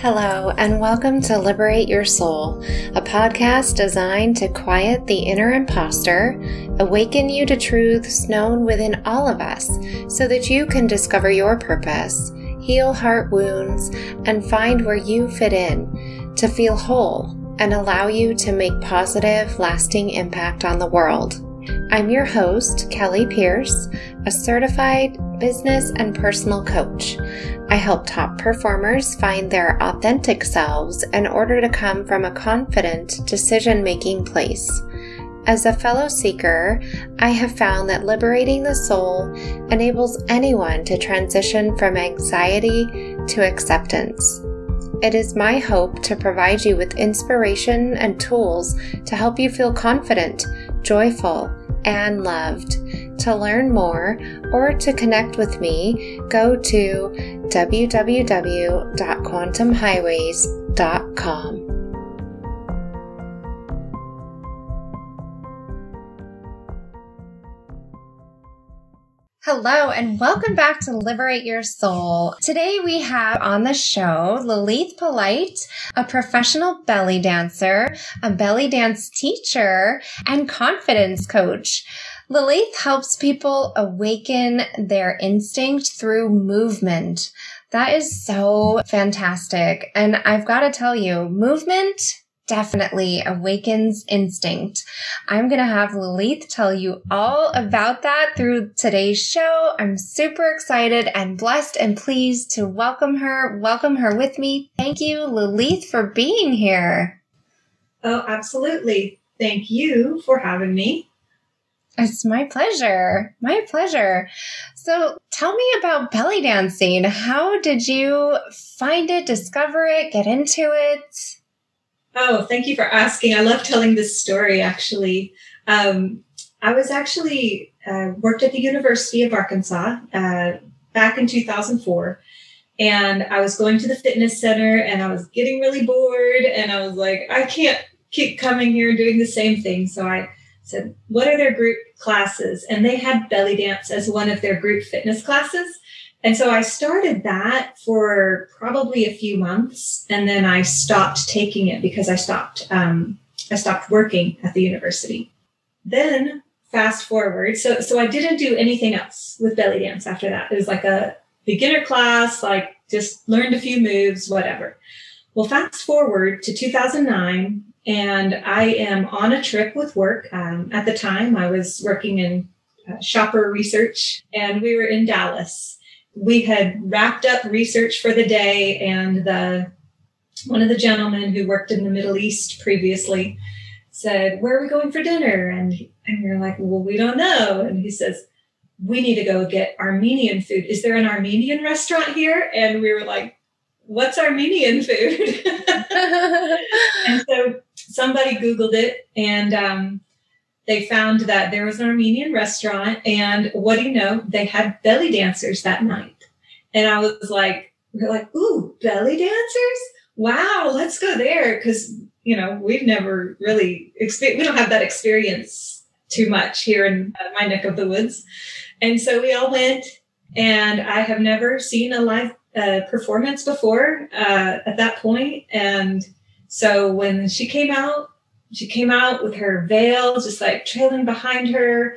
Hello, and welcome to Liberate Your Soul, a podcast designed to quiet the inner imposter, awaken you to truths known within all of us, so that you can discover your purpose, heal heart wounds, and find where you fit in, to feel whole and allow you to make positive, lasting impact on the world. I'm your host, Kelly Pierce, a certified business and personal coach. I help top performers find their authentic selves in order to come from a confident decision making place. As a fellow seeker, I have found that liberating the soul enables anyone to transition from anxiety to acceptance. It is my hope to provide you with inspiration and tools to help you feel confident, joyful, and loved. To learn more or to connect with me, go to www.quantumhighways.com. Hello, and welcome back to Liberate Your Soul. Today we have on the show Lileith Polite, a professional belly dancer, a belly dance teacher, and confidence coach. Lileith helps people awaken their instinct through movement. That is so fantastic. And I've got to tell you, movement definitely awakens instinct. I'm going to have Lileith tell you all about that through today's show. I'm super excited and blessed and pleased to welcome her, welcome her with me. Thank you, Lileith, for being here. Oh, absolutely. Thank you for having me. It's my pleasure. My pleasure. So tell me about belly dancing. How did you find it, discover it, get into it? Oh, thank you for asking. I love telling this story actually. Um, I was actually uh, worked at the University of Arkansas uh, back in 2004. And I was going to the fitness center and I was getting really bored. And I was like, I can't keep coming here and doing the same thing. So I said, What are their group classes? And they had belly dance as one of their group fitness classes. And so I started that for probably a few months, and then I stopped taking it because I stopped um, I stopped working at the university. Then fast forward, so so I didn't do anything else with belly dance after that. It was like a beginner class, like just learned a few moves, whatever. Well, fast forward to 2009, and I am on a trip with work. Um, at the time, I was working in uh, shopper research, and we were in Dallas. We had wrapped up research for the day, and the one of the gentlemen who worked in the Middle East previously said, "Where are we going for dinner?" And and are like, "Well, we don't know." And he says, "We need to go get Armenian food. Is there an Armenian restaurant here?" And we were like, what's Armenian food? and so somebody Googled it and um, they found that there was an Armenian restaurant. And what do you know? They had belly dancers that night. And I was like, we're like, ooh, belly dancers? Wow, let's go there. Cause, you know, we've never really, experienced, we don't have that experience too much here in uh, my neck of the woods. And so we all went and I have never seen a live uh, performance before uh, at that point, and so when she came out, she came out with her veil just like trailing behind her,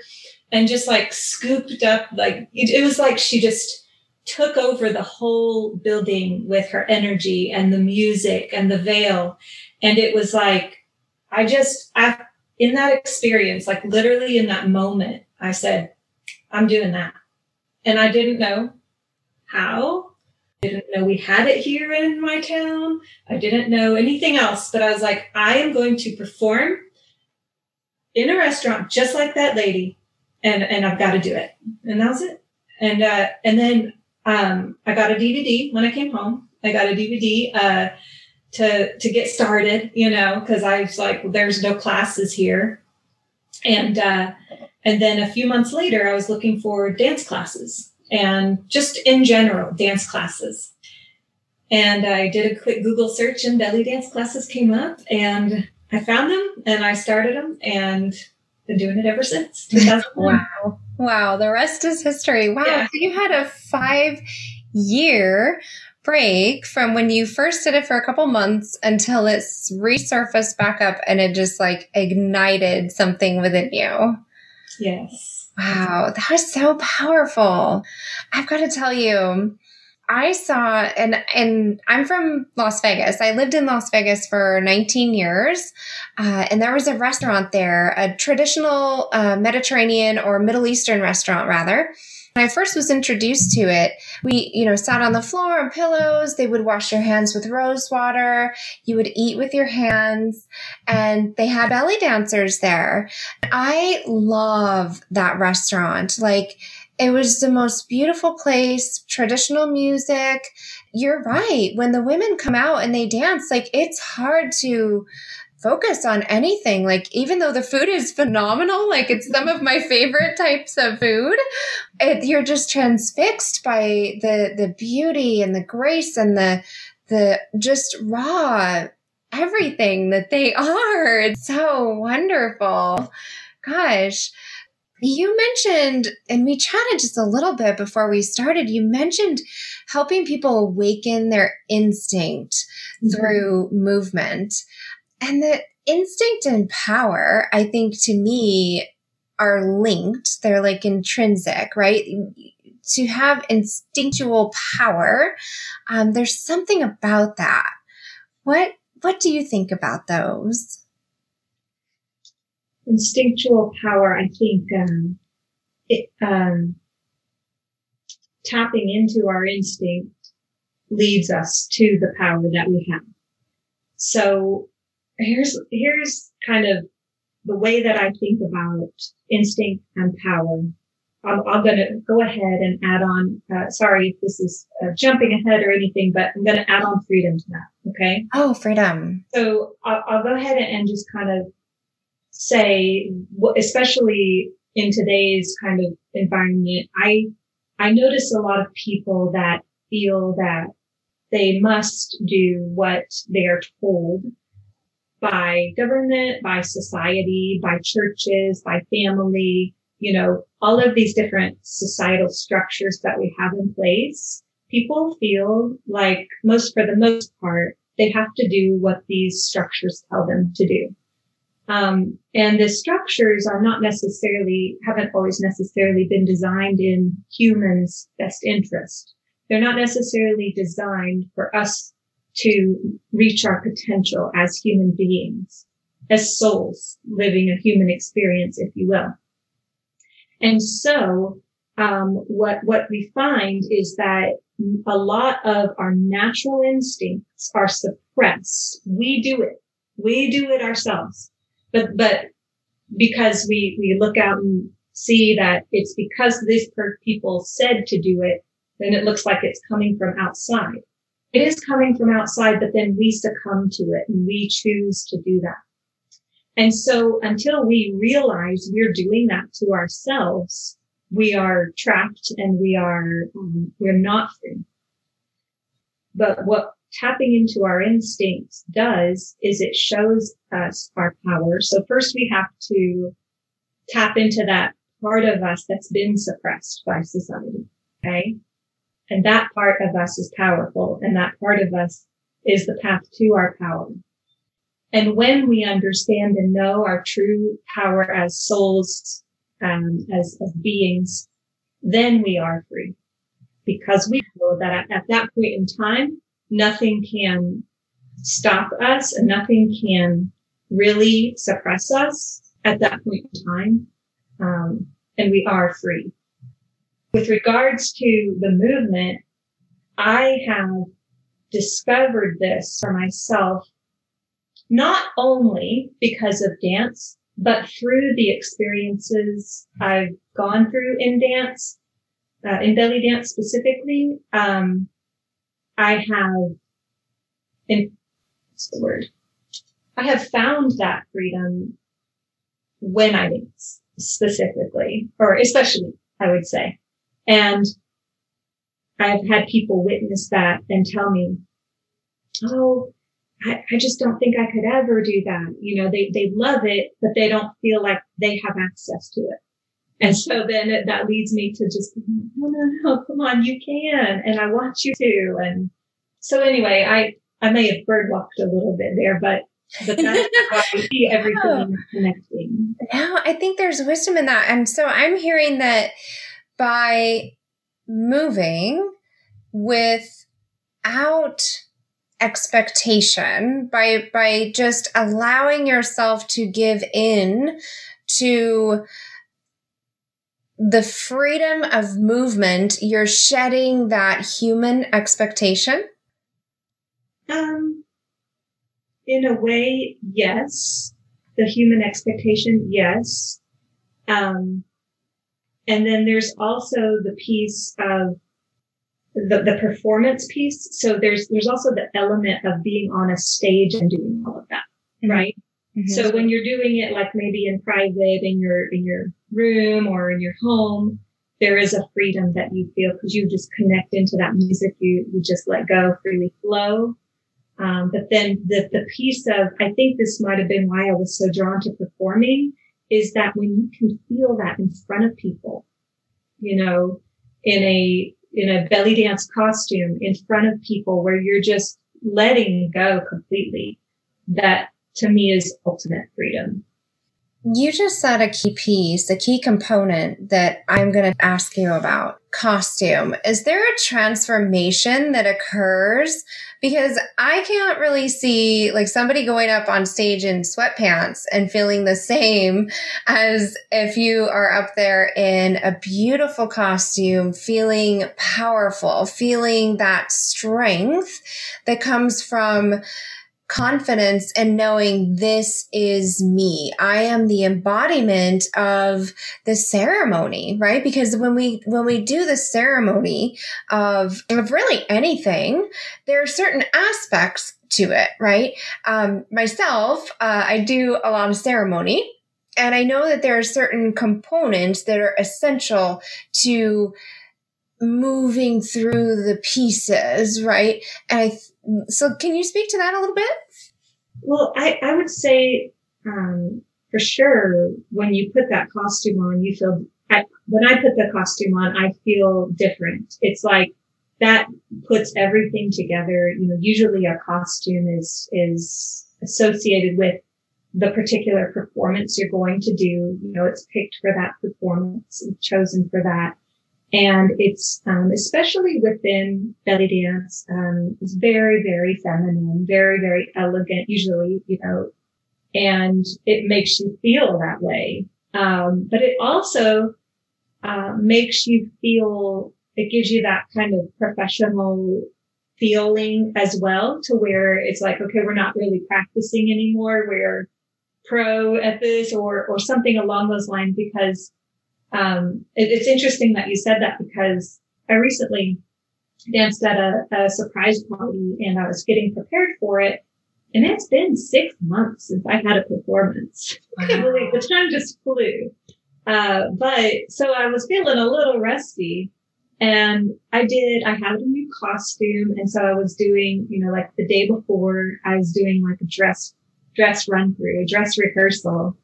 and just like scooped up like it, it was like she just took over the whole building with her energy and the music and the veil, and it was like I just I in that experience, like literally in that moment, I said, I'm doing that. And I didn't know how didn't know we had it here in my town. I didn't know anything else, but I was like, I am going to perform in a restaurant just like that lady, and and I've got to do it. And that was it. And uh, and then um, I got a DVD when I came home. I got a DVD uh, to to get started, you know, because I was like, well, there's no classes here, and uh, and then a few months later, I was looking for dance classes and just in general, dance classes. And I did a quick Google search and belly dance classes came up and I found them and I started them and been doing it ever since. wow. Wow. The rest is history. Wow. Yeah. So you had a five year break from when you first did it for a couple months until it's resurfaced back up and it just like ignited something within you. Yes. Wow, that was so powerful. I've got to tell you, I saw and and I'm from Las Vegas. I lived in Las Vegas for 19 years, uh, and there was a restaurant there, a traditional uh, Mediterranean or Middle Eastern restaurant, rather. When I first was introduced to it, we, you know, sat on the floor on pillows. They would wash your hands with rose water. You would eat with your hands and they had belly dancers there. I love that restaurant. Like, it was the most beautiful place, traditional music. You're right. When the women come out and they dance, like it's hard to focus on anything. Like, even though the food is phenomenal, like it's some of my favorite types of food, it, you're just transfixed by the, the beauty and the grace and the, the just raw everything that they are. It's so wonderful. Gosh. You mentioned, and we chatted just a little bit before we started, you mentioned helping people awaken their instinct mm-hmm. through movement. And the instinct and power, I think to me, are linked. They're like intrinsic, right? To have instinctual power, um, there's something about that. What what do you think about those? Instinctual power, I think, um, it, um, tapping into our instinct leads us to the power that we have. So here's here's kind of the way that I think about instinct and power. I'm, I'm going to go ahead and add on. Uh, sorry if this is uh, jumping ahead or anything, but I'm going to add on freedom to that. Okay. Oh, freedom. So I'll, I'll go ahead and just kind of say, especially in today's kind of environment, I I notice a lot of people that feel that they must do what they are told by government, by society, by churches, by family, you know, all of these different societal structures that we have in place, people feel like most, for the most part, they have to do what these structures tell them to do. Um, and the structures are not necessarily, haven't always necessarily been designed in humans' best interest. They're not necessarily designed for us to reach our potential as human beings, as souls living a human experience, if you will. And so, um, what, what we find is that a lot of our natural instincts are suppressed. We do it. We do it ourselves. But, but because we, we look out and see that it's because these people said to do it, then it looks like it's coming from outside it is coming from outside, but then we succumb to it and we choose to do that. And so until we realize we're doing that to ourselves, we are trapped and we are, um, we're not free. But what tapping into our instincts does is it shows us our power. So first we have to tap into that part of us that's been suppressed by society. Okay. And that part of us is powerful and that part of us is the path to our power. And when we understand and know our true power as souls, um, as, as beings, then we are free because we know that at, at that point in time, nothing can stop us and nothing can really suppress us at that point in time. Um, and we are free with regards to the movement, I have discovered this for myself, not only because of dance, but through the experiences I've gone through in dance, uh, in belly dance specifically. Um, I have, in, what's the word? I have found that freedom when I dance specifically, or especially, I would say. And I've had people witness that and tell me, Oh, I, I, just don't think I could ever do that. You know, they, they love it, but they don't feel like they have access to it. And so then it, that leads me to just, no, no, no, come on, you can. And I want you to. And, so anyway, I I may have bird walked a little bit there, but but that's how I see everything no. connecting. No, I think there's wisdom in that. And so I'm hearing that by moving with, without expectation by by just allowing yourself to give in to the freedom of movement you're shedding that human expectation? Um in a way yes. The human expectation yes. Um and then there's also the piece of the, the performance piece. So there's there's also the element of being on a stage and doing all of that, mm-hmm. right? Mm-hmm. So when you're doing it like maybe in private in your in your room or in your home, there is a freedom that you feel because you just connect into that music. You you just let go, freely flow. Um, but then the the piece of I think this might have been why I was so drawn to performing is that when you can feel that in front of people, you know, in a in a belly dance costume in front of people where you're just letting go completely. That to me is ultimate freedom. You just said a key piece, a key component that I'm going to ask you about costume. Is there a transformation that occurs? Because I can't really see like somebody going up on stage in sweatpants and feeling the same as if you are up there in a beautiful costume, feeling powerful, feeling that strength that comes from confidence and knowing this is me. I am the embodiment of the ceremony, right? Because when we, when we do the ceremony of, of really anything, there are certain aspects to it, right? Um, myself, uh, I do a lot of ceremony and I know that there are certain components that are essential to moving through the pieces, right? And I, so can you speak to that a little bit? Well, I, I would say, um, for sure, when you put that costume on, you feel, I, when I put the costume on, I feel different. It's like that puts everything together. You know, usually a costume is, is associated with the particular performance you're going to do. You know, it's picked for that performance chosen for that. And it's, um, especially within belly dance, um, it's very, very feminine, very, very elegant, usually, you know, and it makes you feel that way. Um, but it also, uh, makes you feel, it gives you that kind of professional feeling as well to where it's like, okay, we're not really practicing anymore. We're pro at this or, or something along those lines because um, it, it's interesting that you said that because I recently danced at a, a surprise party and I was getting prepared for it. And it's been six months since I had a performance. Wow. the time just flew. Uh, but so I was feeling a little rusty and I did, I had a new costume. And so I was doing, you know, like the day before I was doing like a dress, dress run through, a dress rehearsal.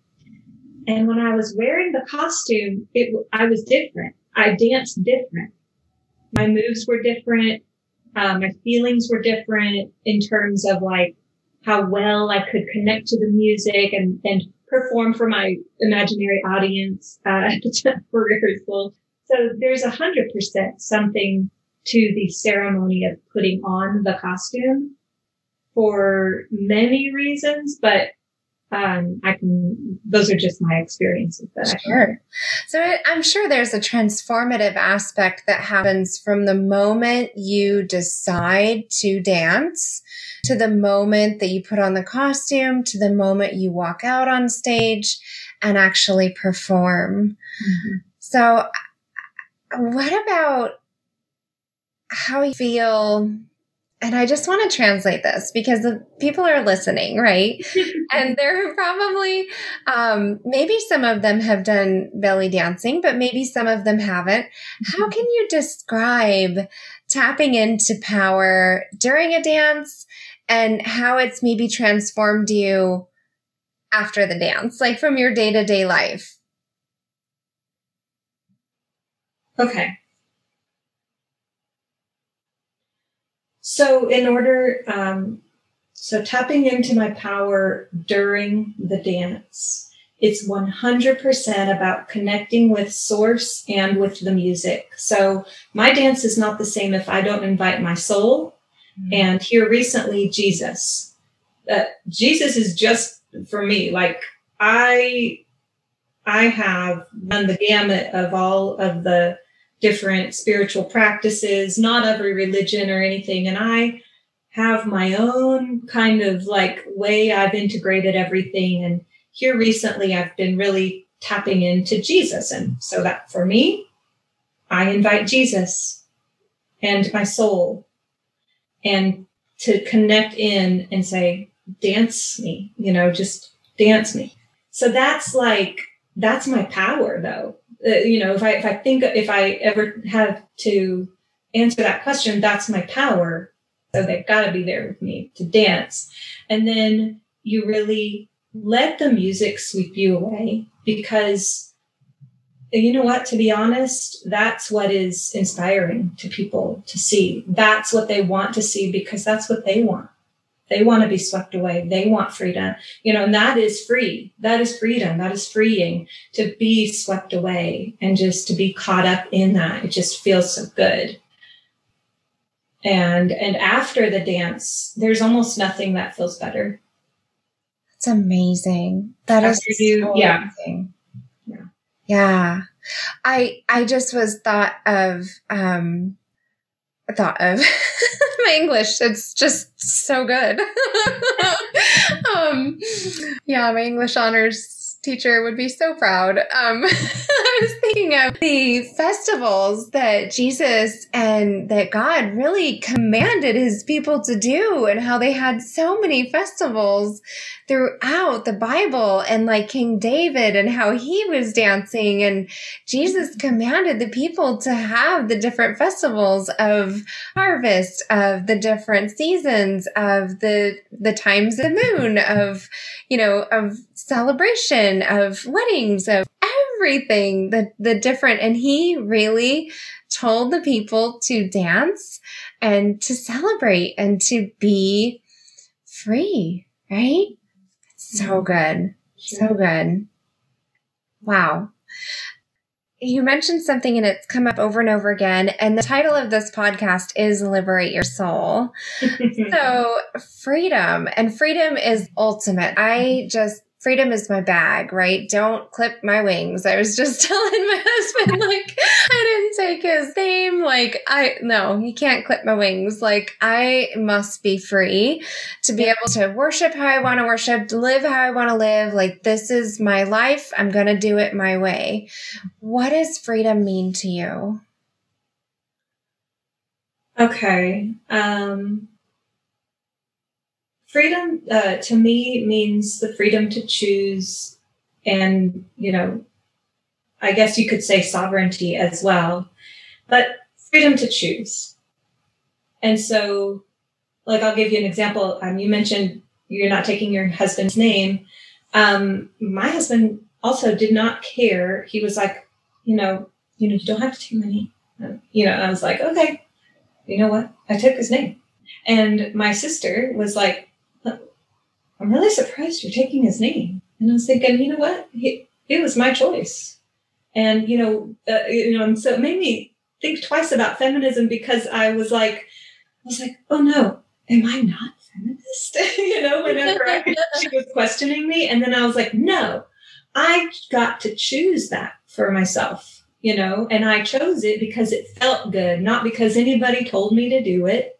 And when I was wearing the costume, it, I was different. I danced different. My moves were different. Uh, my feelings were different in terms of like how well I could connect to the music and, and perform for my imaginary audience uh, for rehearsal. So there's a hundred percent something to the ceremony of putting on the costume for many reasons, but um, I can, those are just my experiences that I sure. So I'm sure there's a transformative aspect that happens from the moment you decide to dance to the moment that you put on the costume to the moment you walk out on stage and actually perform. Mm-hmm. So what about how you feel and I just want to translate this because the people are listening, right? and they're probably, um, maybe some of them have done belly dancing, but maybe some of them haven't. How mm-hmm. can you describe tapping into power during a dance and how it's maybe transformed you after the dance, like from your day to day life? Okay. So, in order, um, so tapping into my power during the dance, it's 100% about connecting with source and with the music. So, my dance is not the same if I don't invite my soul. Mm-hmm. And here recently, Jesus. Uh, Jesus is just for me, like I I have done the gamut of all of the different spiritual practices, not every religion or anything. And I have my own kind of like way I've integrated everything. And here recently, I've been really tapping into Jesus. And so that for me, I invite Jesus and my soul and to connect in and say, dance me, you know, just dance me. So that's like, that's my power though uh, you know, if I if I think if I ever have to answer that question, that's my power. So they've got to be there with me to dance, and then you really let the music sweep you away because you know what to be honest that's what is inspiring to people to see. That's what they want to see because that's what they want they want to be swept away. They want freedom, you know, and that is free. That is freedom. That is freeing to be swept away and just to be caught up in that. It just feels so good. And, and after the dance, there's almost nothing that feels better. That's amazing. That after is you, so yeah. amazing. Yeah. Yeah. I, I just was thought of, um, thought of my English. It's just so good. um, yeah, my English honors teacher would be so proud. Um, I was thinking of the festivals that Jesus and that God really commanded his people to do and how they had so many festivals throughout the Bible and like King David and how he was dancing and Jesus commanded the people to have the different festivals of harvest, of the different seasons, of the, the times of the moon, of, you know, of celebration, of weddings, of everything, the, the different, and he really told the people to dance and to celebrate and to be free, right? So mm-hmm. good. So good. Wow. You mentioned something and it's come up over and over again. And the title of this podcast is Liberate Your Soul. so, freedom and freedom is ultimate. I just freedom is my bag, right? Don't clip my wings. I was just telling my husband, like, I didn't take his name. Like, I, no, you can't clip my wings. Like, I must be free to be able to worship how I want to worship, to live how I want to live. Like, this is my life. I'm going to do it my way. What does freedom mean to you? Okay. Um, freedom uh, to me means the freedom to choose and you know i guess you could say sovereignty as well but freedom to choose. And so like i'll give you an example. Um, you mentioned you're not taking your husband's name. Um, my husband also did not care. He was like you know you know you don't have to take my name. You know i was like okay you know what? I took his name. And my sister was like I'm really surprised you're taking his name. And I was thinking, you know what? He, it was my choice. And, you know, uh, you know, and so it made me think twice about feminism because I was like, I was like, oh no, am I not feminist? you know, whenever I, she was questioning me. And then I was like, no, I got to choose that for myself, you know, and I chose it because it felt good, not because anybody told me to do it,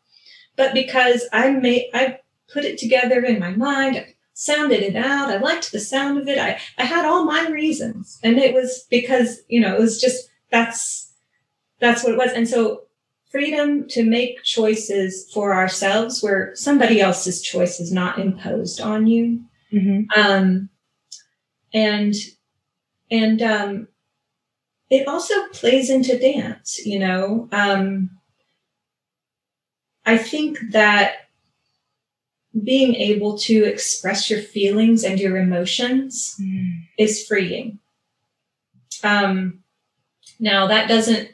but because I made, I put it together in my mind. I sounded it out. I liked the sound of it. I, I had all my reasons. And it was because, you know, it was just that's that's what it was. And so freedom to make choices for ourselves where somebody else's choice is not imposed on you. Mm-hmm. Um, and and um, it also plays into dance, you know. Um, I think that being able to express your feelings and your emotions mm. is freeing. Um, now that doesn't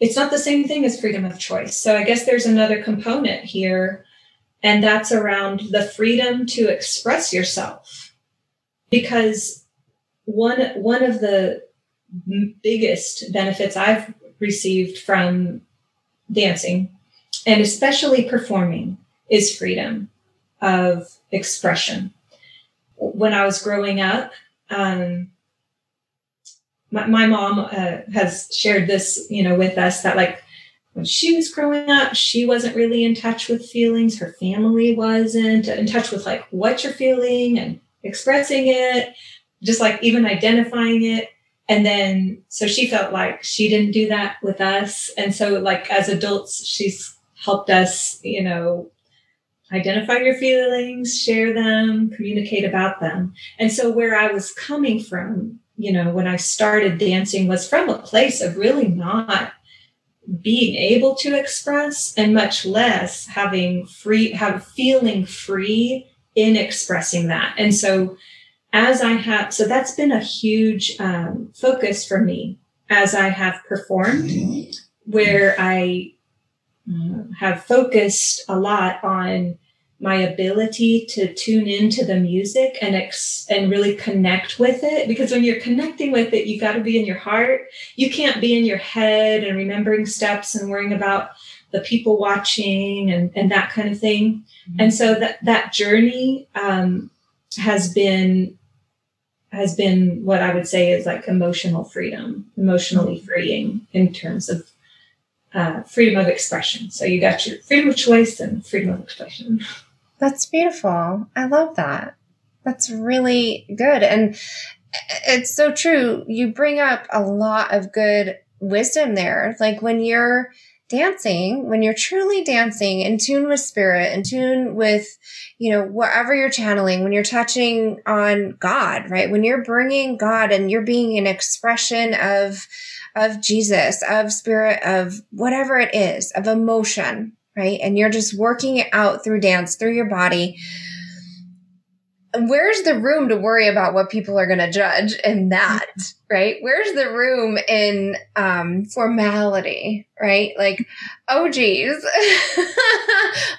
it's not the same thing as freedom of choice. So I guess there's another component here, and that's around the freedom to express yourself. Because one one of the biggest benefits I've received from dancing and especially performing is freedom of expression. When I was growing up, um, my, my mom uh, has shared this, you know, with us that like when she was growing up, she wasn't really in touch with feelings. Her family wasn't in touch with like what you're feeling and expressing it, just like even identifying it. And then, so she felt like she didn't do that with us. And so, like, as adults, she's helped us, you know, identify your feelings, share them, communicate about them. And so, where I was coming from you know, when I started dancing was from a place of really not being able to express and much less having free, have feeling free in expressing that. And so as I have, so that's been a huge um, focus for me as I have performed, where I uh, have focused a lot on my ability to tune into the music and ex- and really connect with it because when you're connecting with it you got to be in your heart you can't be in your head and remembering steps and worrying about the people watching and, and that kind of thing mm-hmm. and so that that journey um, has been has been what i would say is like emotional freedom emotionally mm-hmm. freeing in terms of uh, freedom of expression so you got your freedom of choice and freedom of expression That's beautiful. I love that. That's really good. And it's so true. You bring up a lot of good wisdom there. Like when you're dancing, when you're truly dancing in tune with spirit, in tune with, you know, whatever you're channeling, when you're touching on God, right? When you're bringing God and you're being an expression of, of Jesus, of spirit, of whatever it is, of emotion, right? And you're just working it out through dance, through your body. Where's the room to worry about what people are going to judge in that, right? Where's the room in um, formality, right? Like, oh, geez,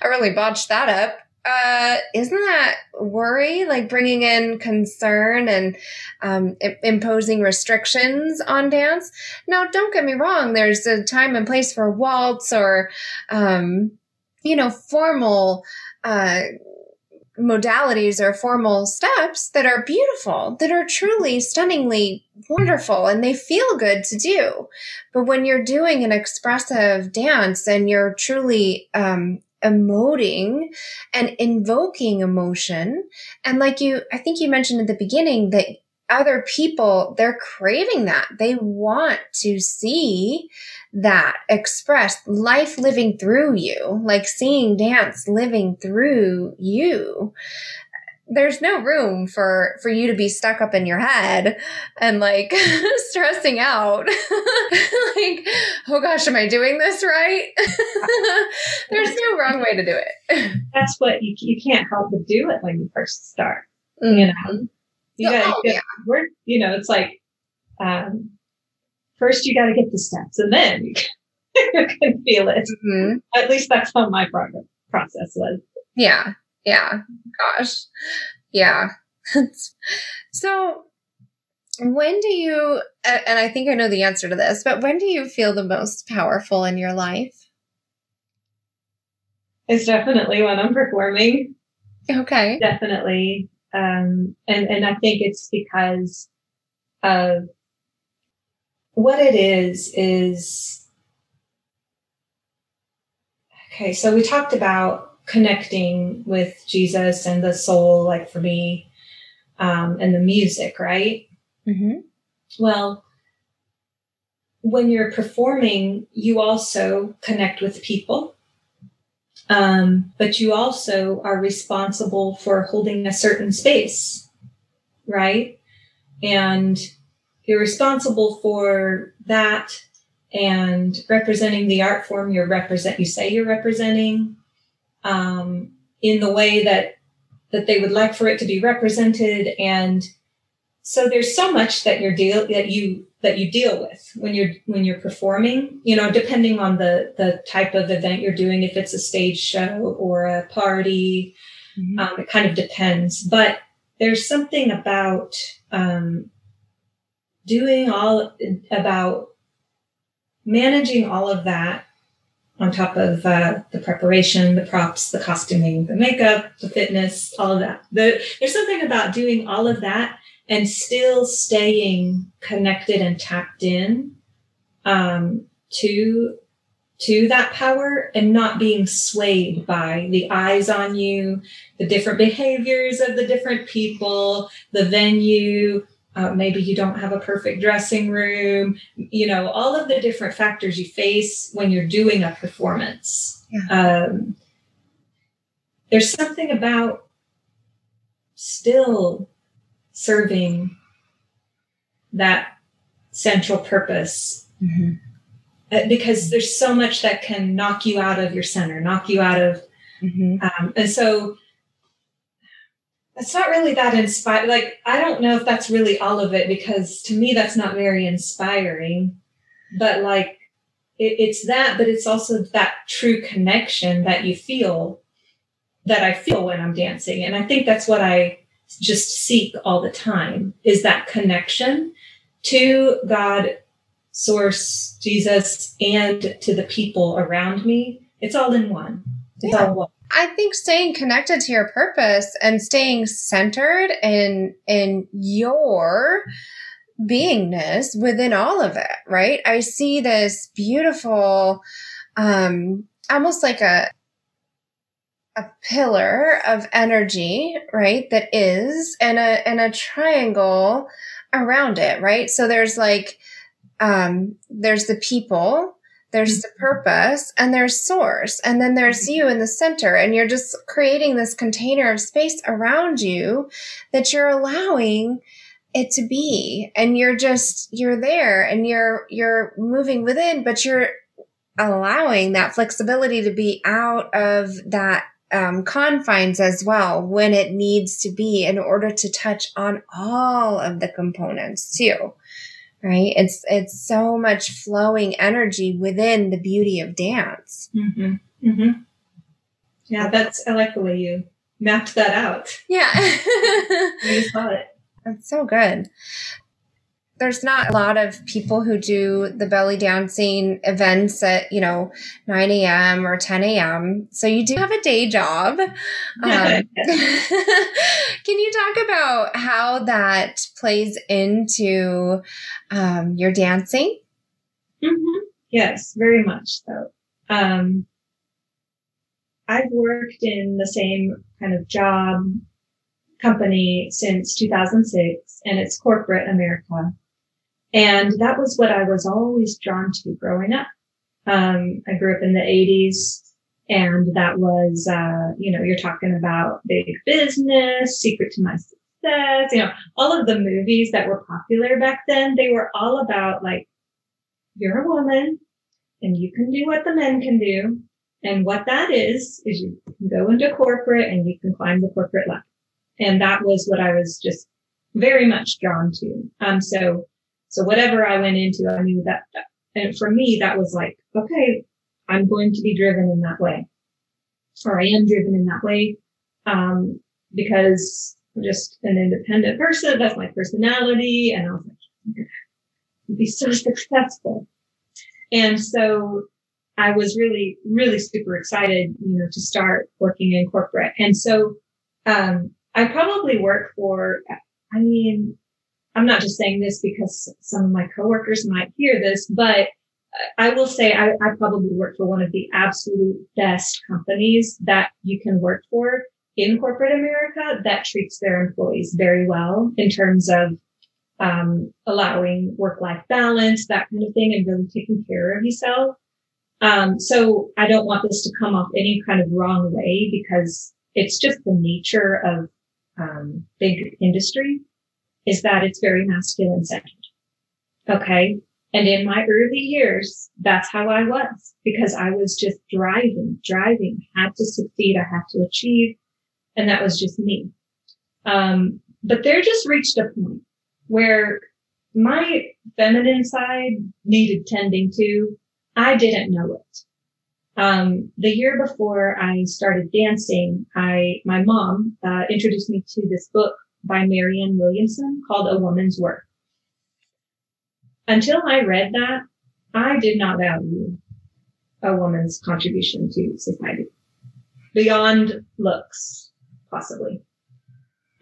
I really botched that up uh isn't that worry like bringing in concern and um I- imposing restrictions on dance now don't get me wrong there's a time and place for waltz or um you know formal uh modalities or formal steps that are beautiful, that are truly stunningly wonderful, and they feel good to do. But when you're doing an expressive dance and you're truly um, emoting and invoking emotion. And like you, I think you mentioned at the beginning that other people, they're craving that. They want to see that expressed life living through you, like seeing dance living through you there's no room for for you to be stuck up in your head and like stressing out. Like oh gosh am i doing this right? There's no wrong way to do it. That's what you, you can't help but do it when you first start mm-hmm. you know? You gotta oh, yeah. work you know it's like um, first you got to get the steps and then you can, you can feel it. Mm-hmm. at least that's how my progress process was. Yeah yeah. Gosh. Yeah. so when do you and I think I know the answer to this, but when do you feel the most powerful in your life? It's definitely when I'm performing. Okay. Definitely. Um and and I think it's because of what it is is okay, so we talked about connecting with Jesus and the soul, like for me, um, and the music, right? Mm-hmm. Well, when you're performing, you also connect with people. Um, but you also are responsible for holding a certain space, right? And you're responsible for that and representing the art form you're represent you say you're representing um, in the way that that they would like for it to be represented and so there's so much that you're deal that you that you deal with when you're when you're performing you know depending on the the type of event you're doing if it's a stage show or a party mm-hmm. um, it kind of depends but there's something about um, doing all about managing all of that on top of uh, the preparation, the props, the costuming, the makeup, the fitness, all of that. The, there's something about doing all of that and still staying connected and tapped in um, to to that power and not being swayed by the eyes on you, the different behaviors of the different people, the venue, uh, maybe you don't have a perfect dressing room, you know, all of the different factors you face when you're doing a performance. Yeah. Um, there's something about still serving that central purpose. Mm-hmm. Uh, because there's so much that can knock you out of your center, knock you out of, mm-hmm. um, and so it's not really that inspired. Like, I don't know if that's really all of it because to me, that's not very inspiring. But like, it, it's that, but it's also that true connection that you feel that I feel when I'm dancing. And I think that's what I just seek all the time is that connection to God, source, Jesus, and to the people around me. It's all in one. It's yeah. all one. I think staying connected to your purpose and staying centered in in your beingness within all of it, right? I see this beautiful um almost like a a pillar of energy, right? That is and a and a triangle around it, right? So there's like um there's the people there's the purpose and there's source and then there's you in the center and you're just creating this container of space around you that you're allowing it to be. And you're just you're there and you're you're moving within but you're allowing that flexibility to be out of that um, confines as well when it needs to be in order to touch on all of the components too right? It's it's so much flowing energy within the beauty of dance. Mm-hmm. Mm-hmm. yeah that's i like the way you mapped that out. Yeah. You saw it. That's so good there's not a lot of people who do the belly dancing events at you know 9 a.m or 10 a.m so you do have a day job. Um, can you talk about how that plays into um, your dancing? Mm-hmm. yes very much so. Um, i've worked in the same kind of job company since 2006 and it's corporate america and that was what I was always drawn to growing up. Um, I grew up in the 80s and that was, uh, you know, you're talking about big business, secret to my success, you know, all of the movies that were popular back then, they were all about like, you're a woman and you can do what the men can do. And what that is, is you can go into corporate and you can climb the corporate ladder. And that was what I was just very much drawn to. Um, so so whatever I went into, I knew that, that, and for me, that was like, okay, I'm going to be driven in that way, or I am driven in that way, um, because I'm just an independent person. That's my personality. And I was like, I'm be so successful. And so I was really, really super excited, you know, to start working in corporate. And so, um, I probably work for, I mean, I'm not just saying this because some of my coworkers might hear this, but I will say I, I, probably work for one of the absolute best companies that you can work for in corporate America that treats their employees very well in terms of um, allowing work-life balance, that kind of thing, and really taking care of yourself. Um, so I don't want this to come off any kind of wrong way because it's just the nature of um, big industry is that it's very masculine centered. Okay. And in my early years, that's how I was because I was just driving, driving, had to succeed. I had to achieve. And that was just me. Um, but there just reached a point where my feminine side needed tending to. I didn't know it. Um, the year before I started dancing, I my mom uh, introduced me to this book by Marianne Williamson called A Woman's Work. Until I read that, I did not value a woman's contribution to society beyond looks, possibly.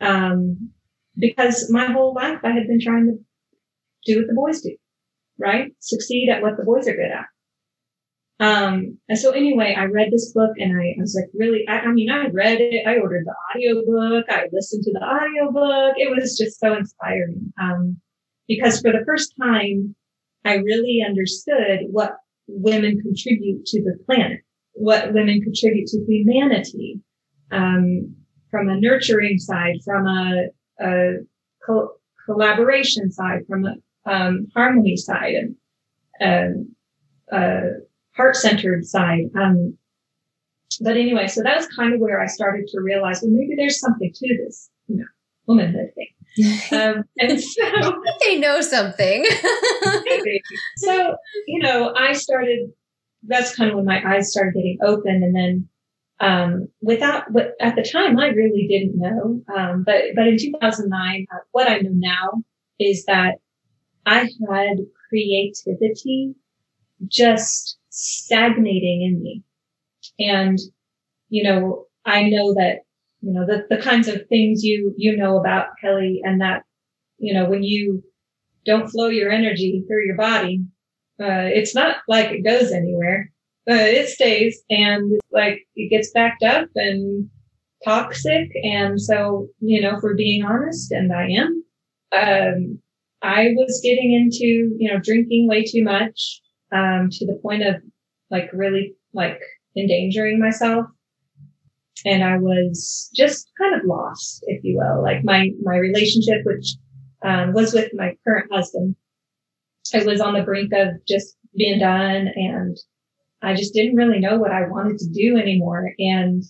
Um, because my whole life I had been trying to do what the boys do, right? Succeed at what the boys are good at. Um, and so anyway, I read this book and I, I was like, really, I, I, mean, I read it. I ordered the audio book. I listened to the audio book. It was just so inspiring. Um, because for the first time, I really understood what women contribute to the planet, what women contribute to humanity, um, from a nurturing side, from a, a co- collaboration side, from a um, harmony side, and uh, heart-centered side. Um, but anyway, so that was kind of where I started to realize, well, maybe there's something to this, you know, womanhood thing. um, and so they know something. so, you know, I started, that's kind of when my eyes started getting open. And then, um, without, but at the time, I really didn't know. Um, but, but in 2009, uh, what I know now is that I had creativity just stagnating in me. And, you know, I know that, you know, the, the kinds of things you, you know about Kelly and that, you know, when you don't flow your energy through your body, uh, it's not like it goes anywhere, but it stays and like it gets backed up and toxic. And so, you know, for being honest, and I am, um, I was getting into, you know, drinking way too much, um, to the point of like really like endangering myself. And I was just kind of lost, if you will. Like my, my relationship, which, um, was with my current husband. I was on the brink of just being done and I just didn't really know what I wanted to do anymore. And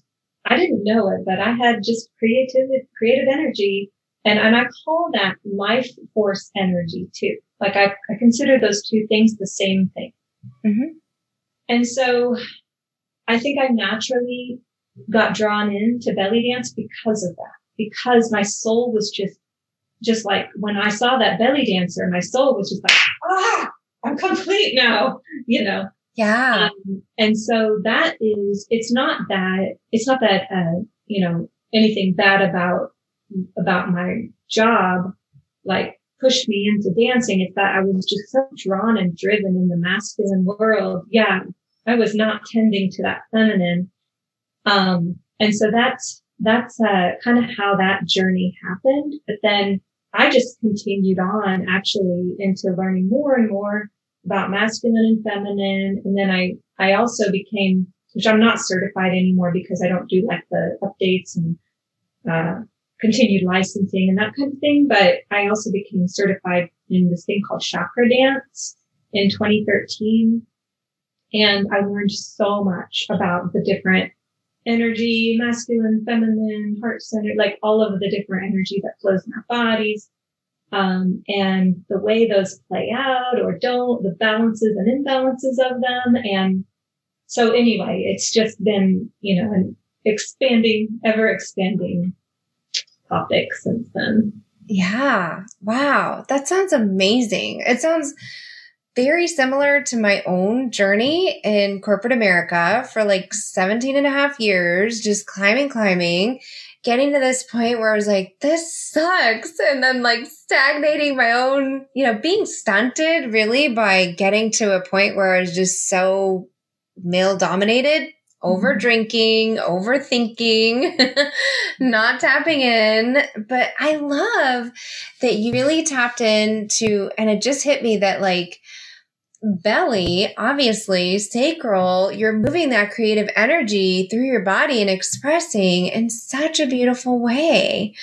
I didn't know it, but I had just creative, creative energy. And, and I call that life force energy too. Like I, I consider those two things the same thing. Mm-hmm. And so I think I naturally got drawn into belly dance because of that, because my soul was just, just like when I saw that belly dancer, my soul was just like, ah, I'm complete now, you know? Yeah. Um, and so that is, it's not that, it's not that, uh, you know, anything bad about, about my job, like pushed me into dancing. It's that I was just so drawn and driven in the masculine world. Yeah. I was not tending to that feminine. Um, and so that's, that's, uh, kind of how that journey happened. But then I just continued on actually into learning more and more about masculine and feminine. And then I, I also became, which I'm not certified anymore because I don't do like the updates and, uh, continued licensing and that kind of thing. But I also became certified in this thing called chakra dance in 2013. And I learned so much about the different energy, masculine, feminine, heart centered, like all of the different energy that flows in our bodies. Um, and the way those play out or don't, the balances and imbalances of them. And so anyway, it's just been, you know, an expanding, ever expanding topic since then. Yeah. Wow. That sounds amazing. It sounds very similar to my own journey in corporate America for like 17 and a half years, just climbing, climbing, getting to this point where I was like, this sucks. And then like stagnating my own, you know, being stunted really by getting to a point where I was just so male dominated over mm-hmm. drinking, overthinking, not tapping in. But I love that you really tapped into, and it just hit me that like, belly, obviously, sacral, you're moving that creative energy through your body and expressing in such a beautiful way.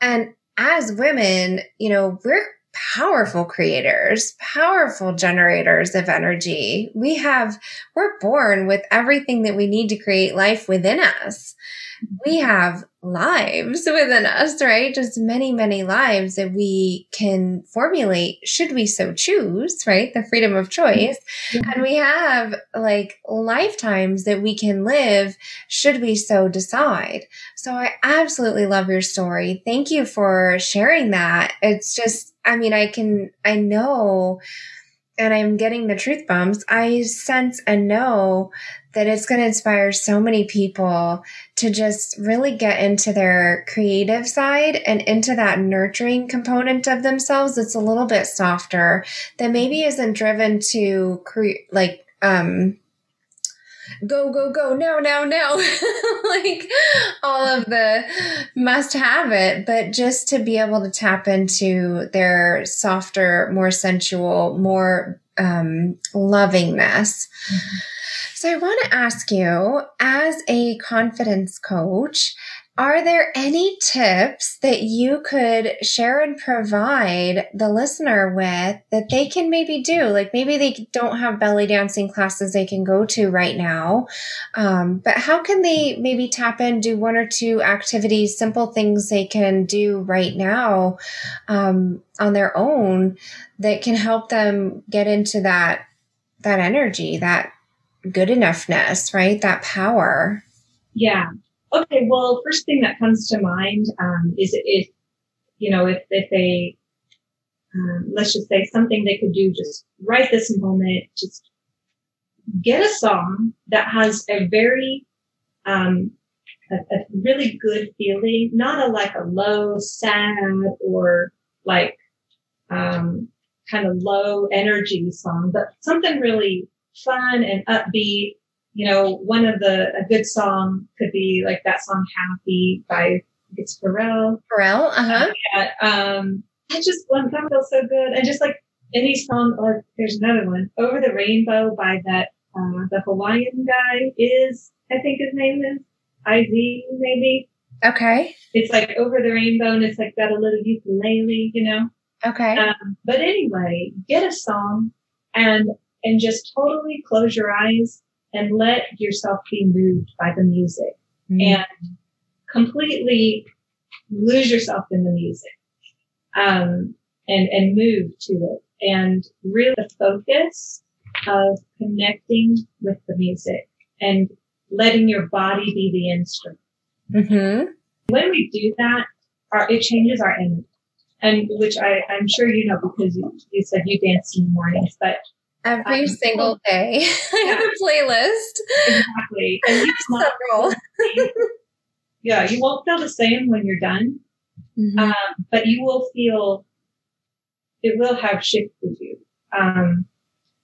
And as women, you know, we're powerful creators, powerful generators of energy. We have, we're born with everything that we need to create life within us. We have lives within us, right? Just many, many lives that we can formulate should we so choose, right? The freedom of choice. Mm-hmm. And we have like lifetimes that we can live should we so decide. So I absolutely love your story. Thank you for sharing that. It's just, I mean, I can, I know and I'm getting the truth bumps, I sense and know that it's going to inspire so many people to just really get into their creative side and into that nurturing component of themselves that's a little bit softer that maybe isn't driven to create like um go go go now, now, now, like all of the must have it. But just to be able to tap into their softer more sensual more um lovingness. Mm-hmm. So I want to ask you, as a confidence coach, are there any tips that you could share and provide the listener with that they can maybe do? Like maybe they don't have belly dancing classes they can go to right now, um, but how can they maybe tap in, do one or two activities, simple things they can do right now um, on their own that can help them get into that that energy, that good enoughness, right? That power. Yeah. Okay. Well, first thing that comes to mind um, is if, you know, if, if they, um, let's just say something they could do just right this moment, just get a song that has a very, um, a, a really good feeling, not a like a low, sad or like, um, kind of low energy song, but something really fun and upbeat. You know, one of the, a good song could be like that song Happy by, it's Pharrell. Pharrell, uh-huh. Yeah, um, I just, one that feels so good. And just like any song, or there's another one, Over the Rainbow by that, uh, the Hawaiian guy is, I think his name is IZ maybe. Okay. It's like Over the Rainbow and it's like got a little ukulele, you know? Okay. Um, but anyway, get a song and and just totally close your eyes and let yourself be moved by the music mm-hmm. and completely lose yourself in the music um, and and move to it and really the focus of connecting with the music and letting your body be the instrument. Mm-hmm. When we do that, our, it changes our energy. And which I, I'm sure you know because you, you said you dance in the mornings, but Every um, single day. I have a playlist. Exactly. And several. yeah, you won't feel the same when you're done, mm-hmm. um, but you will feel it will have shifted you. Um,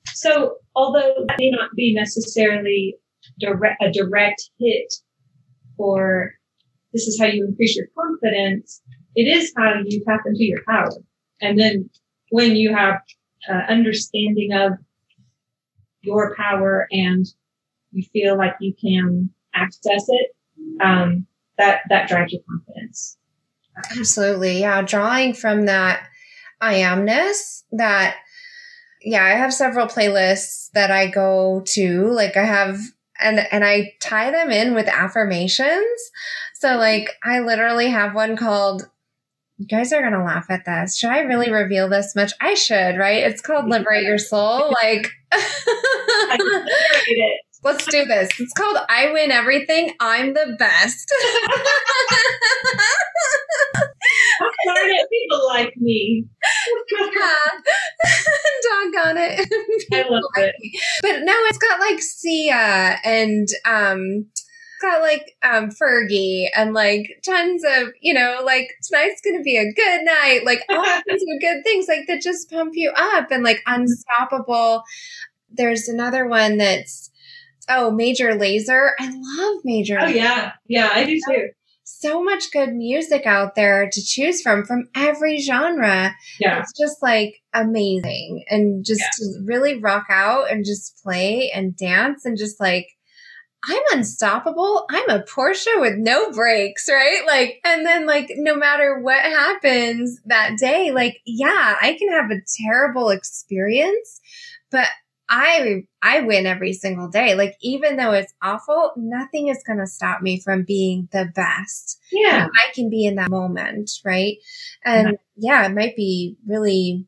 so, although that may not be necessarily direct, a direct hit for this is how you increase your confidence, it is how you tap into your power. And then when you have uh, understanding of your power and you feel like you can access it, um, that that drives your confidence. Absolutely, yeah. Drawing from that I amness, that yeah, I have several playlists that I go to. Like I have and and I tie them in with affirmations. So like I literally have one called you guys are gonna laugh at this. Should I really reveal this much? I should, right? It's called Liberate Your Soul. Like, let's do this. It's called I Win Everything. I'm the best. Darn it, people like me. yeah. Doggone it. I love it. But no, it's got like Sia and um got like um Fergie and like tons of, you know, like tonight's gonna be a good night, like all kinds of good things like that just pump you up and like unstoppable. There's another one that's oh, Major Lazer. I love Major. Oh yeah. Yeah, I do too. So much good music out there to choose from from every genre. Yeah. It's just like amazing. And just yeah. to really rock out and just play and dance and just like I'm unstoppable. I'm a Porsche with no brakes, right? Like, and then like, no matter what happens that day, like, yeah, I can have a terrible experience, but I I win every single day. Like even though it's awful, nothing is going to stop me from being the best. Yeah. I can be in that moment, right? And yeah, yeah it might be really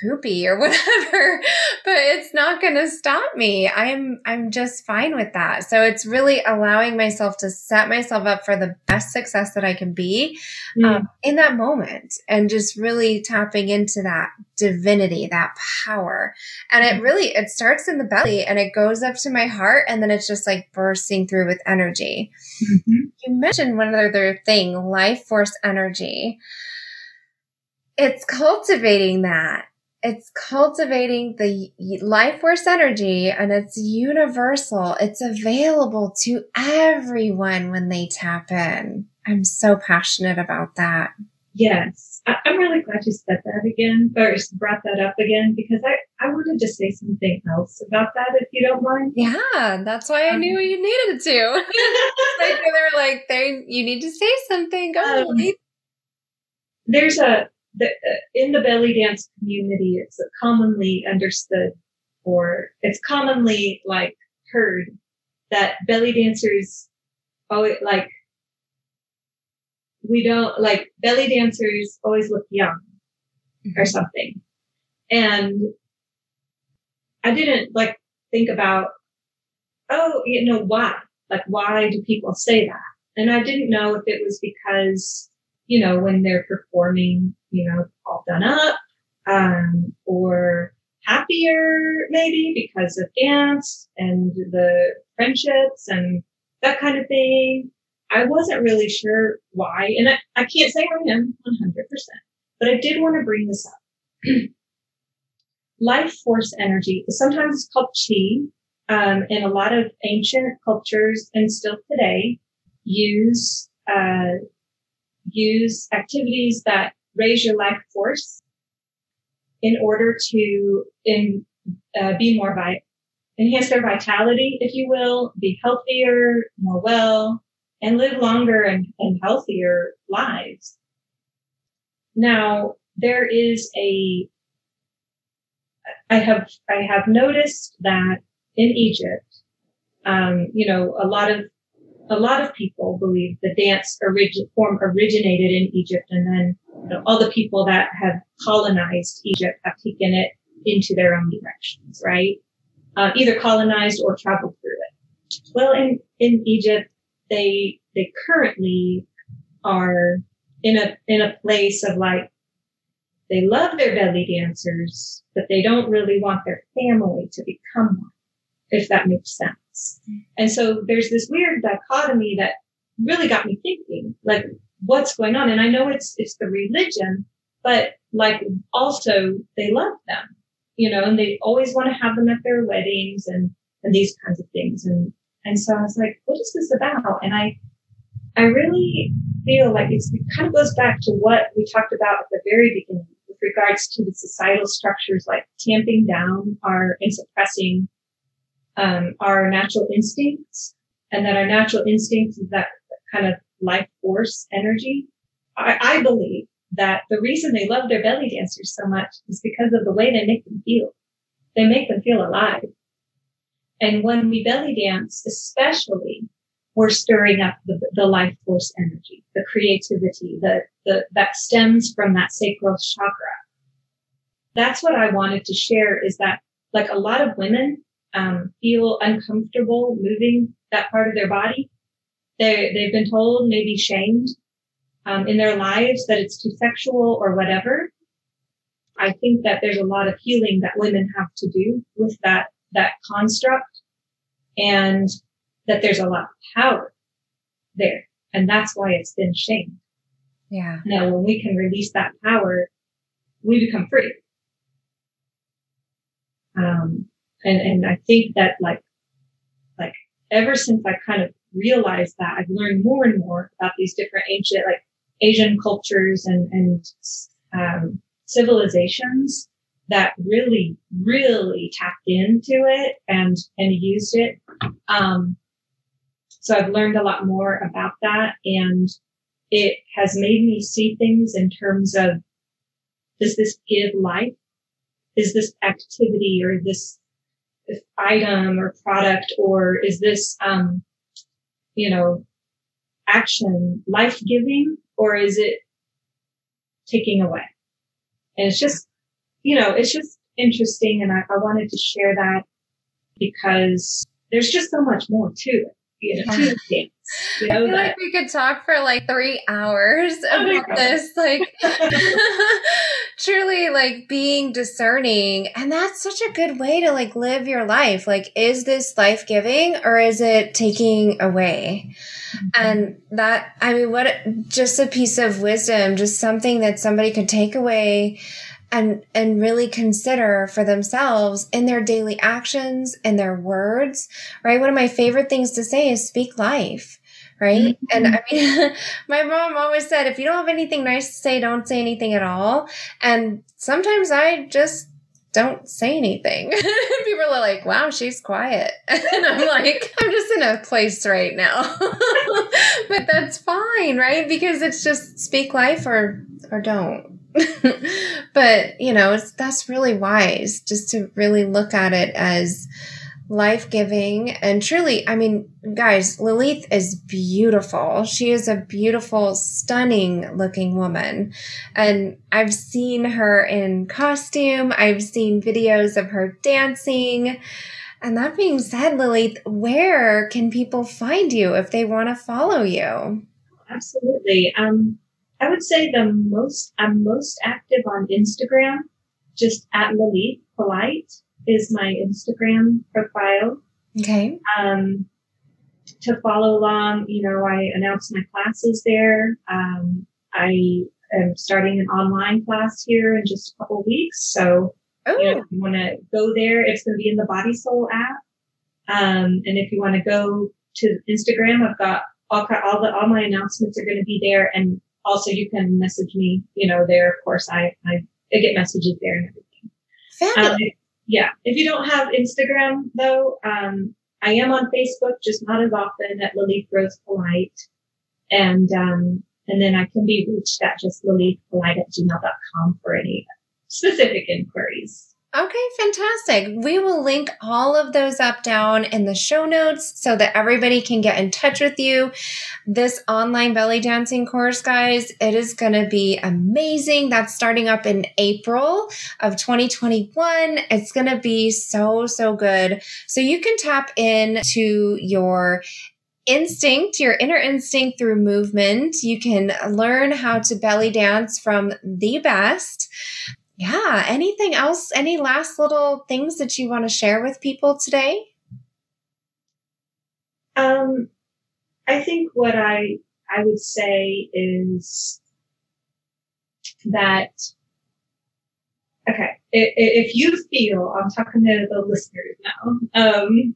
poopy or whatever, it's not going to stop me. I'm, I'm just fine with that. So it's really allowing myself to set myself up for the best success that I can be mm. um, in that moment and just really tapping into that divinity, that power. And it really, it starts in the belly and it goes up to my heart and then it's just like bursting through with energy. Mm-hmm. You mentioned one other thing, life force energy. It's cultivating that it's cultivating the life force energy and it's universal. It's available to everyone when they tap in. I'm so passionate about that. Yes. I, am really glad you said that again, or brought that up again, because I, I wanted to say something else about that, if you don't mind. Yeah, that's why I knew um, you needed to. like they were like, they, you need to say something. Go. Um, there's a, the, uh, in the belly dance community, it's commonly understood or it's commonly like heard that belly dancers always like we don't like belly dancers always look young mm-hmm. or something. And I didn't like think about, oh, you know, why? Like, why do people say that? And I didn't know if it was because, you know, when they're performing you know, all done up, um, or happier maybe because of dance and the friendships and that kind of thing. I wasn't really sure why, and I, I can't say I am 100%, but I did want to bring this up. Life force energy, sometimes it's called chi, um, and a lot of ancient cultures and still today use, uh, use activities that raise your life force in order to in, uh, be more vi- enhance their vitality, if you will, be healthier, more well, and live longer and, and healthier lives. Now, there is a, I have, I have noticed that in Egypt, um, you know, a lot of, a lot of people believe the dance origin, form originated in Egypt and then you know, all the people that have colonized Egypt have taken it into their own directions, right? Uh, either colonized or traveled through it. Well, in, in Egypt, they, they currently are in a, in a place of like, they love their belly dancers, but they don't really want their family to become one, if that makes sense. And so there's this weird dichotomy that really got me thinking, like, what's going on. And I know it's, it's the religion, but like also they love them, you know, and they always want to have them at their weddings and, and these kinds of things. And, and so I was like, what is this about? And I, I really feel like it kind of goes back to what we talked about at the very beginning with regards to the societal structures, like tamping down our and suppressing um, our natural instincts, and that our natural instincts is that kind of life force energy. I, I believe that the reason they love their belly dancers so much is because of the way they make them feel. They make them feel alive. And when we belly dance, especially, we're stirring up the, the life force energy, the creativity, the, the, that stems from that sacral chakra. That's what I wanted to share is that like a lot of women, um, feel uncomfortable moving that part of their body they they've been told, maybe shamed um, in their lives that it's too sexual or whatever. I think that there's a lot of healing that women have to do with that that construct, and that there's a lot of power there, and that's why it's been shamed. Yeah. Now, when we can release that power, we become free. Um, and and I think that like like ever since I kind of realized that I've learned more and more about these different ancient, like Asian cultures and, and, um, civilizations that really, really tapped into it and, and used it. Um, so I've learned a lot more about that and it has made me see things in terms of does this give life? Is this activity or this item or product, or is this, um, you know, action life giving, or is it taking away? And it's just, you know, it's just interesting. And I, I wanted to share that because there's just so much more to it. You know. You know, I feel that, like we could talk for like three hours oh about this. Like, truly, like being discerning. And that's such a good way to like live your life. Like, is this life giving or is it taking away? Mm-hmm. And that, I mean, what just a piece of wisdom, just something that somebody could take away and and really consider for themselves in their daily actions and their words right one of my favorite things to say is speak life right mm-hmm. and i mean my mom always said if you don't have anything nice to say don't say anything at all and sometimes i just don't say anything. People are like, wow, she's quiet. And I'm like, I'm just in a place right now. but that's fine, right? Because it's just speak life or or don't. but, you know, that's really wise just to really look at it as life giving and truly, I mean, guys, Lileith is beautiful. She is a beautiful, stunning looking woman. And I've seen her in costume, I've seen videos of her dancing. And that being said, Lileith, where can people find you if they want to follow you? Absolutely. Um, I would say the most, I'm most active on Instagram, just at Lileith Polite is my Instagram profile. Okay. Um, to follow along, you know, I announce my classes there. Um, I am starting an online class here in just a couple weeks. So, oh. you know, if you want to go there, it's going to be in the Body Soul app. Um, and if you want to go to Instagram, I've got all, all the, all my announcements are going to be there. And also you can message me, you know, there. Of course, I, I, I get messages there and everything. Um, yeah. If you don't have Instagram though, um, I am on Facebook, just not as often at Lileith Rose Polite. And, um, and then I can be reached at just lileithpolite at gmail.com for any specific inquiries. Okay, fantastic. We will link all of those up down in the show notes so that everybody can get in touch with you. This online belly dancing course, guys, it is going to be amazing. That's starting up in April of 2021. It's going to be so, so good. So you can tap into your instinct, your inner instinct through movement. You can learn how to belly dance from the best. Yeah. Anything else? Any last little things that you want to share with people today? Um, I think what I I would say is that okay, if you feel I'm talking to the listeners now. Um,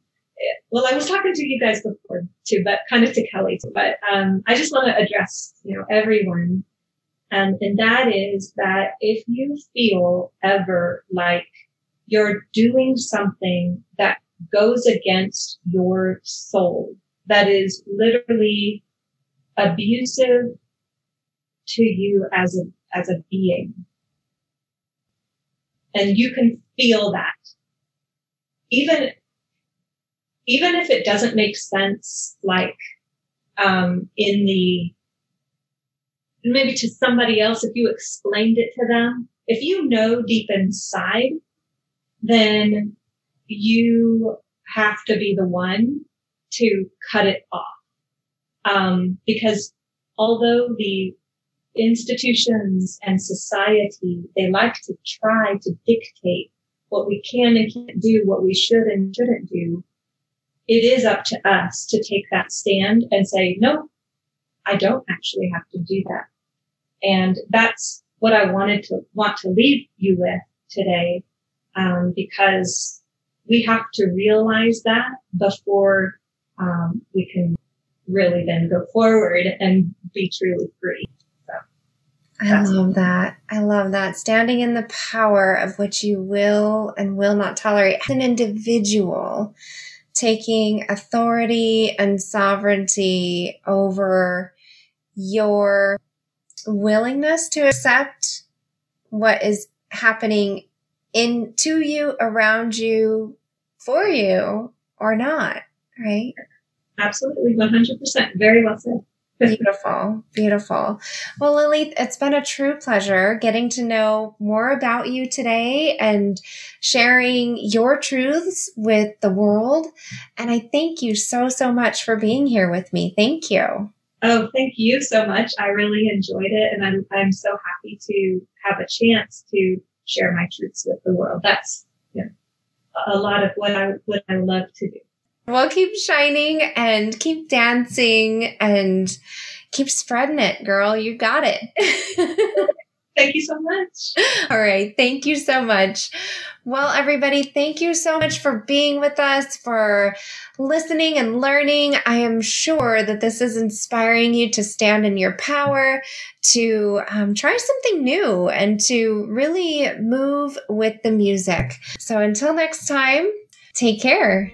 well, I was talking to you guys before too, but kind of to Kelly too. But um, I just want to address you know everyone um, and that is that if you feel ever like you're doing something that goes against your soul, that is literally abusive to you as a, as a being. And you can feel that. Even, even if it doesn't make sense, like, um, in the maybe to somebody else if you explained it to them. If you know deep inside, then you have to be the one to cut it off. Um, because although the institutions and society, they like to try to dictate what we can and can't do, what we should and shouldn't do. It is up to us to take that stand and say, no, I don't actually have to do that. And that's what I wanted to want to leave you with today, um, because we have to realize that before um, we can really then go forward and be truly free. So, I love that. I love that. Standing in the power of what you will and will not tolerate as an individual, taking authority and sovereignty over your willingness to accept what is happening in to you, around you, for you or not, right? Absolutely, 100%. Very well said. Beautiful, beautiful. Well, Lily, it's been a true pleasure getting to know more about you today and sharing your truths with the world. And I thank you so, so much for being here with me. Thank you. Oh, thank you so much. I really enjoyed it. And I'm, I'm so happy to have a chance to share my truths with the world. That's you know, a lot of what I, what I love to do. Well, keep shining and keep dancing and keep spreading it, girl. You got it. thank you so much. All right. Thank you so much. Well, everybody, thank you so much for being with us, for listening and learning. I am sure that this is inspiring you to stand in your power, to um, try something new, and to really move with the music. So until next time, take care.